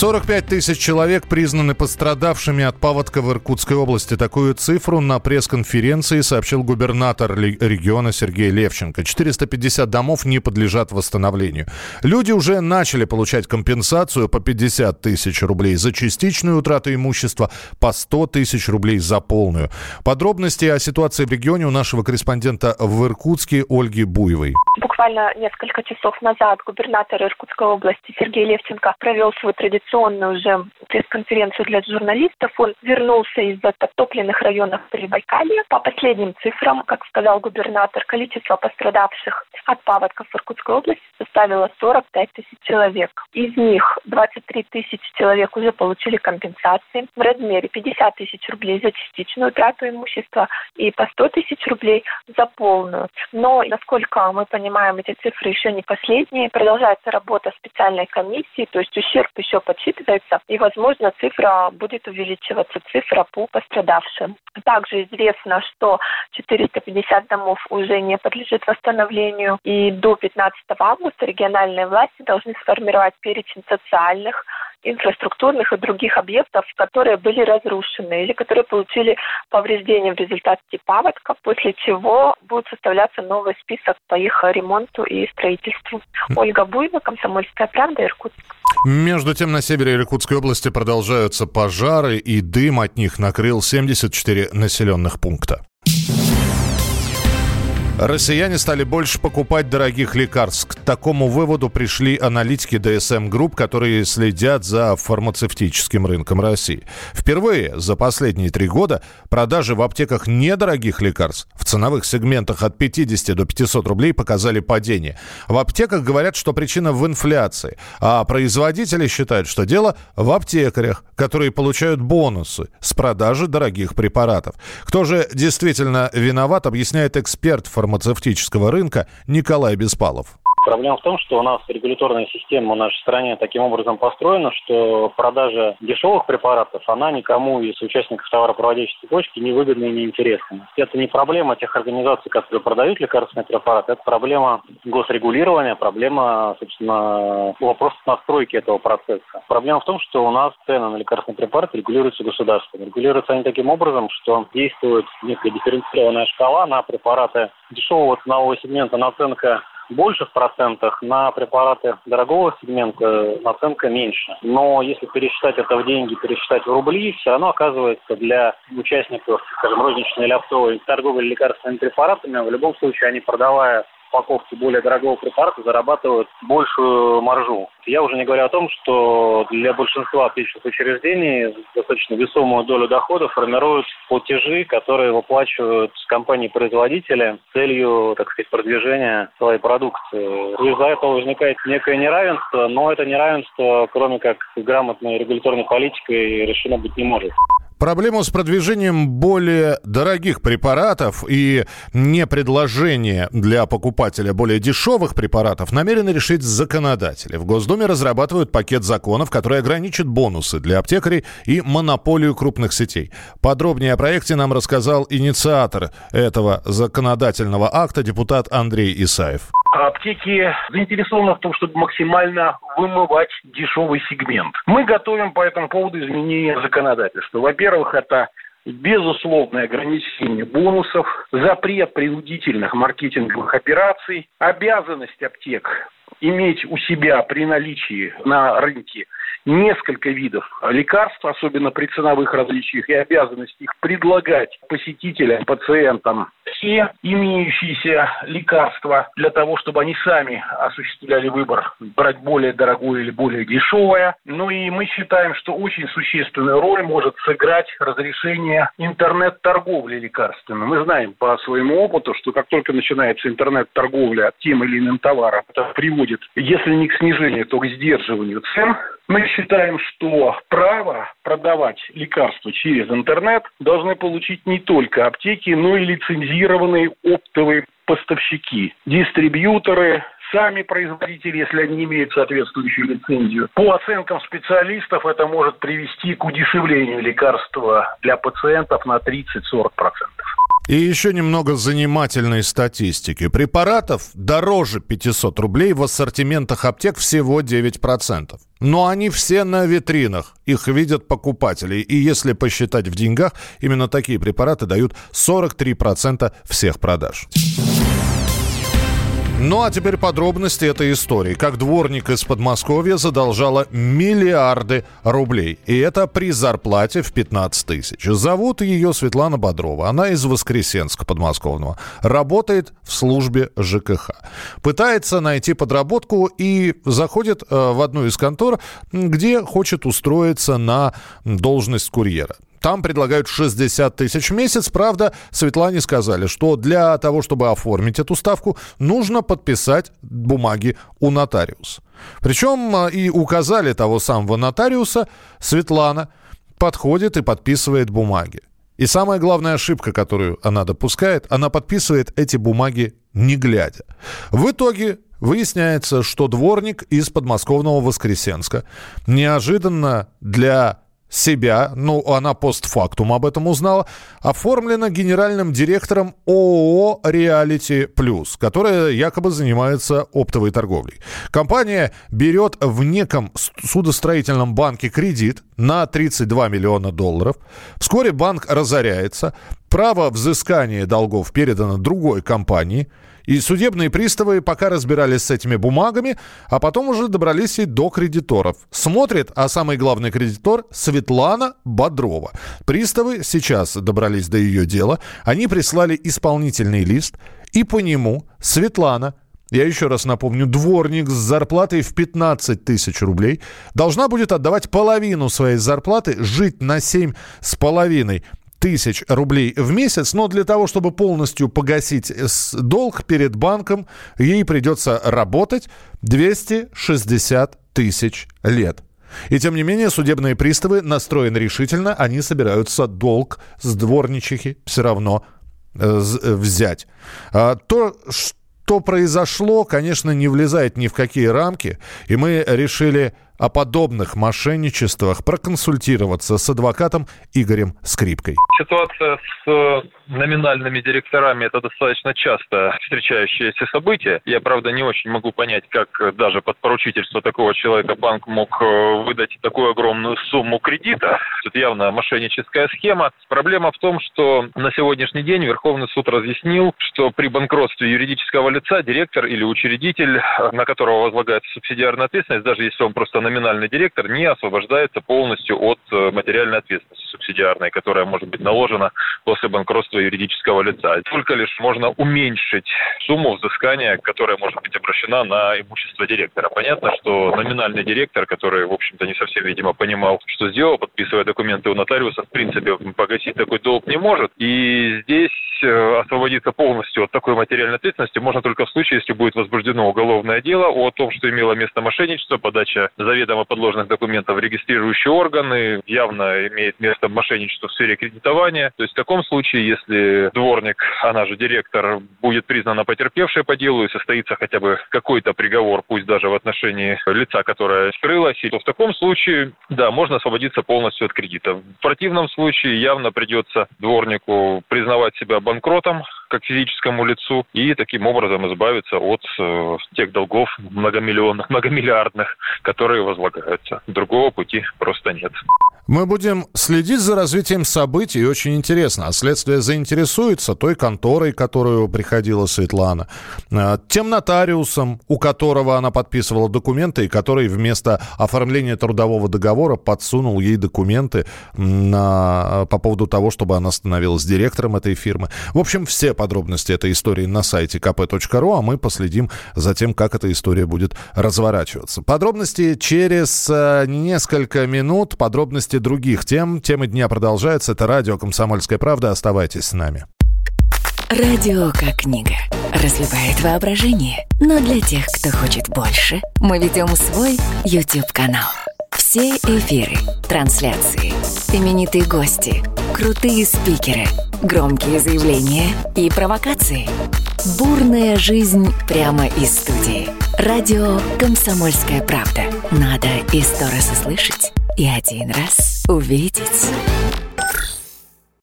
45 тысяч человек признаны пострадавшими от паводка в Иркутской области. Такую цифру на пресс-конференции сообщил губернатор региона Сергей Левченко. 450 домов не подлежат восстановлению. Люди уже начали получать компенсацию по 50 тысяч рублей за частичную утрату имущества, по 100 тысяч рублей за полную. Подробности о ситуации в регионе у нашего корреспондента в Иркутске Ольги Буевой. Буквально несколько часов назад губернатор Иркутской области Сергей Левченко провел свой традиционный традиционную уже пресс-конференцию для журналистов. Он вернулся из подтопленных районов Прибайкалья. По последним цифрам, как сказал губернатор, количество пострадавших от паводков в Иркутской области составило 45 тысяч человек. Из них 23 тысячи человек уже получили компенсации в размере 50 тысяч рублей за частичную утрату имущества и по 100 тысяч рублей за полную. Но, насколько мы понимаем, эти цифры еще не последние. Продолжается работа специальной комиссии, то есть ущерб еще подсчитывается, и, возможно, цифра будет увеличиваться, цифра по пострадавшим. Также известно, что 450 домов уже не подлежит восстановлению, и до 15 августа региональные власти должны сформировать перечень социальных инфраструктурных и других объектов, которые были разрушены или которые получили повреждения в результате паводка, после чего будет составляться новый список по их ремонту и строительству. Ольга Буева, Комсомольская правда, Иркутск. Между тем, на севере Иркутской области продолжаются пожары, и дым от них накрыл 74 населенных пункта. Россияне стали больше покупать дорогих лекарств. К такому выводу пришли аналитики DSM Group, которые следят за фармацевтическим рынком России. Впервые за последние три года продажи в аптеках недорогих лекарств в ценовых сегментах от 50 до 500 рублей показали падение. В аптеках говорят, что причина в инфляции, а производители считают, что дело в аптекарях, которые получают бонусы с продажи дорогих препаратов. Кто же действительно виноват, объясняет эксперт фармацевтического фармацевтического рынка Николай Беспалов. Проблема в том, что у нас регуляторная система в нашей стране таким образом построена, что продажа дешевых препаратов, она никому из участников товаропроводящей цепочки не выгодна и не интересна. Это не проблема тех организаций, которые продают лекарственные препараты, это проблема госрегулирования, проблема, собственно, вопрос настройки этого процесса. Проблема в том, что у нас цены на лекарственные препараты регулируются государством. Регулируются они таким образом, что действует некая дифференцированная шкала на препараты дешевого ценового сегмента наценка больше в процентах, на препараты дорогого сегмента наценка меньше. Но если пересчитать это в деньги, пересчитать в рубли, все равно оказывается для участников, скажем, розничной или оптовой торговли лекарственными препаратами, в любом случае они продавая упаковки более дорогого препарата зарабатывают большую маржу. Я уже не говорю о том, что для большинства аптечных учреждений достаточно весомую долю доходов формируют платежи, которые выплачивают компании-производители с целью, так сказать, продвижения своей продукции. Из-за этого возникает некое неравенство, но это неравенство, кроме как грамотной регуляторной политикой, решено быть не может. Проблему с продвижением более дорогих препаратов и непредложение для покупателя более дешевых препаратов намерены решить законодатели. В Госдуме разрабатывают пакет законов, который ограничит бонусы для аптекарей и монополию крупных сетей. Подробнее о проекте нам рассказал инициатор этого законодательного акта депутат Андрей Исаев. Аптеки заинтересованы в том, чтобы максимально вымывать дешевый сегмент. Мы готовим по этому поводу изменения законодательства. Во-первых, это безусловное ограничение бонусов, запрет принудительных маркетинговых операций, обязанность аптек иметь у себя при наличии на рынке несколько видов лекарств, особенно при ценовых различиях, и обязанность их предлагать посетителям, пациентам все имеющиеся лекарства для того, чтобы они сами осуществляли выбор, брать более дорогое или более дешевое. Ну и мы считаем, что очень существенную роль может сыграть разрешение интернет-торговли лекарствами. Мы знаем по своему опыту, что как только начинается интернет-торговля тем или иным товаром, это приводит, если не к снижению, то к сдерживанию цен. Мы считаем, что право продавать лекарства через интернет должны получить не только аптеки, но и лицензированные оптовые поставщики, дистрибьюторы, сами производители, если они имеют соответствующую лицензию. По оценкам специалистов это может привести к удешевлению лекарства для пациентов на 30-40%. И еще немного занимательной статистики. Препаратов дороже 500 рублей в ассортиментах аптек всего 9%. но они все на витринах. Их видят покупатели. И если посчитать в деньгах, именно такие препараты дают 43% всех продаж. Ну а теперь подробности этой истории. Как дворник из Подмосковья задолжала миллиарды рублей. И это при зарплате в 15 тысяч. Зовут ее Светлана Бодрова. Она из Воскресенска подмосковного. Работает в службе ЖКХ. Пытается найти подработку и заходит э, в одну из контор, где хочет устроиться на должность курьера. Там предлагают 60 тысяч в месяц. Правда, Светлане сказали, что для того, чтобы оформить эту ставку, нужно подписать бумаги у нотариуса. Причем а, и указали того самого нотариуса, Светлана подходит и подписывает бумаги. И самая главная ошибка, которую она допускает, она подписывает эти бумаги не глядя. В итоге выясняется, что дворник из подмосковного Воскресенска неожиданно для себя, ну, она постфактум об этом узнала, оформлена генеральным директором ООО «Реалити Плюс», которая якобы занимается оптовой торговлей. Компания берет в неком судостроительном банке кредит на 32 миллиона долларов. Вскоре банк разоряется, право взыскания долгов передано другой компании – и судебные приставы пока разбирались с этими бумагами, а потом уже добрались и до кредиторов. Смотрит, а самый главный кредитор Светлана Бодрова. Приставы сейчас добрались до ее дела. Они прислали исполнительный лист, и по нему Светлана я еще раз напомню, дворник с зарплатой в 15 тысяч рублей должна будет отдавать половину своей зарплаты, жить на 7 с половиной тысяч рублей в месяц, но для того, чтобы полностью погасить долг перед банком, ей придется работать 260 тысяч лет. И тем не менее судебные приставы настроены решительно, они собираются долг с дворничихи все равно э, э, взять. А, то, что произошло, конечно, не влезает ни в какие рамки, и мы решили о подобных мошенничествах проконсультироваться с адвокатом Игорем Скрипкой. Ситуация с э, номинальными директорами – это достаточно часто встречающееся событие. Я, правда, не очень могу понять, как даже под поручительство такого человека банк мог э, выдать такую огромную сумму кредита. Тут явно мошенническая схема. Проблема в том, что на сегодняшний день Верховный суд разъяснил, что при банкротстве юридического лица директор или учредитель, на которого возлагается субсидиарная ответственность, даже если он просто номинальный директор не освобождается полностью от э, материальной ответственности субсидиарной, которая может быть наложена после банкротства юридического лица. Только лишь можно уменьшить сумму взыскания, которая может быть обращена на имущество директора. Понятно, что номинальный директор, который, в общем-то, не совсем, видимо, понимал, что сделал, подписывая документы у нотариуса, в принципе, погасить такой долг не может. И здесь освободиться полностью от такой материальной ответственности можно только в случае, если будет возбуждено уголовное дело о том, что имело место мошенничество, подача заведомо подложных документов в регистрирующие органы, явно имеет место мошенничество в сфере кредитования. То есть в таком случае, если дворник, она же директор, будет признана потерпевшей по делу и состоится хотя бы какой-то приговор, пусть даже в отношении лица, которое скрылось, то в таком случае, да, можно освободиться полностью от кредита. В противном случае явно придется дворнику признавать себя банкротом, как физическому лицу, и таким образом избавиться от э, тех долгов многомиллионных, многомиллиардных, которые возлагаются. Другого пути просто нет. Мы будем следить за развитием событий. Очень интересно. А следствие заинтересуется той конторой, которую приходила Светлана, э, тем нотариусом, у которого она подписывала документы, и который вместо оформления трудового договора подсунул ей документы на, по поводу того, чтобы она становилась директором этой фирмы. В общем, все подробности этой истории на сайте kp.ru, а мы последим за тем, как эта история будет разворачиваться. Подробности через э, несколько минут. Подробности других тем. Темы дня продолжаются. Это радио «Комсомольская правда». Оставайтесь с нами. Радио как книга. Разливает воображение. Но для тех, кто хочет больше, мы ведем свой YouTube-канал. Все эфиры, трансляции, именитые гости, крутые спикеры, громкие заявления и провокации. Бурная жизнь прямо из студии. Радио «Комсомольская правда». Надо и сто раз услышать, и один раз увидеть.